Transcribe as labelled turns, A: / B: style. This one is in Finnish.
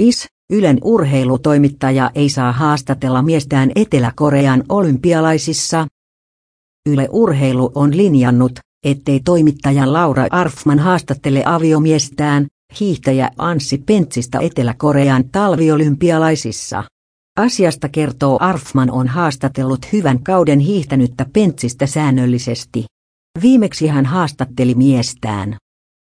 A: Is, Ylen urheilutoimittaja ei saa haastatella miestään Etelä-Korean olympialaisissa. Yle Urheilu on linjannut, ettei toimittaja Laura Arfman haastattele aviomiestään, hiihtäjä Anssi Pentsistä Etelä-Korean talviolympialaisissa. Asiasta kertoo Arfman on haastatellut hyvän kauden hiihtänyttä Pentsistä säännöllisesti. Viimeksi hän haastatteli miestään.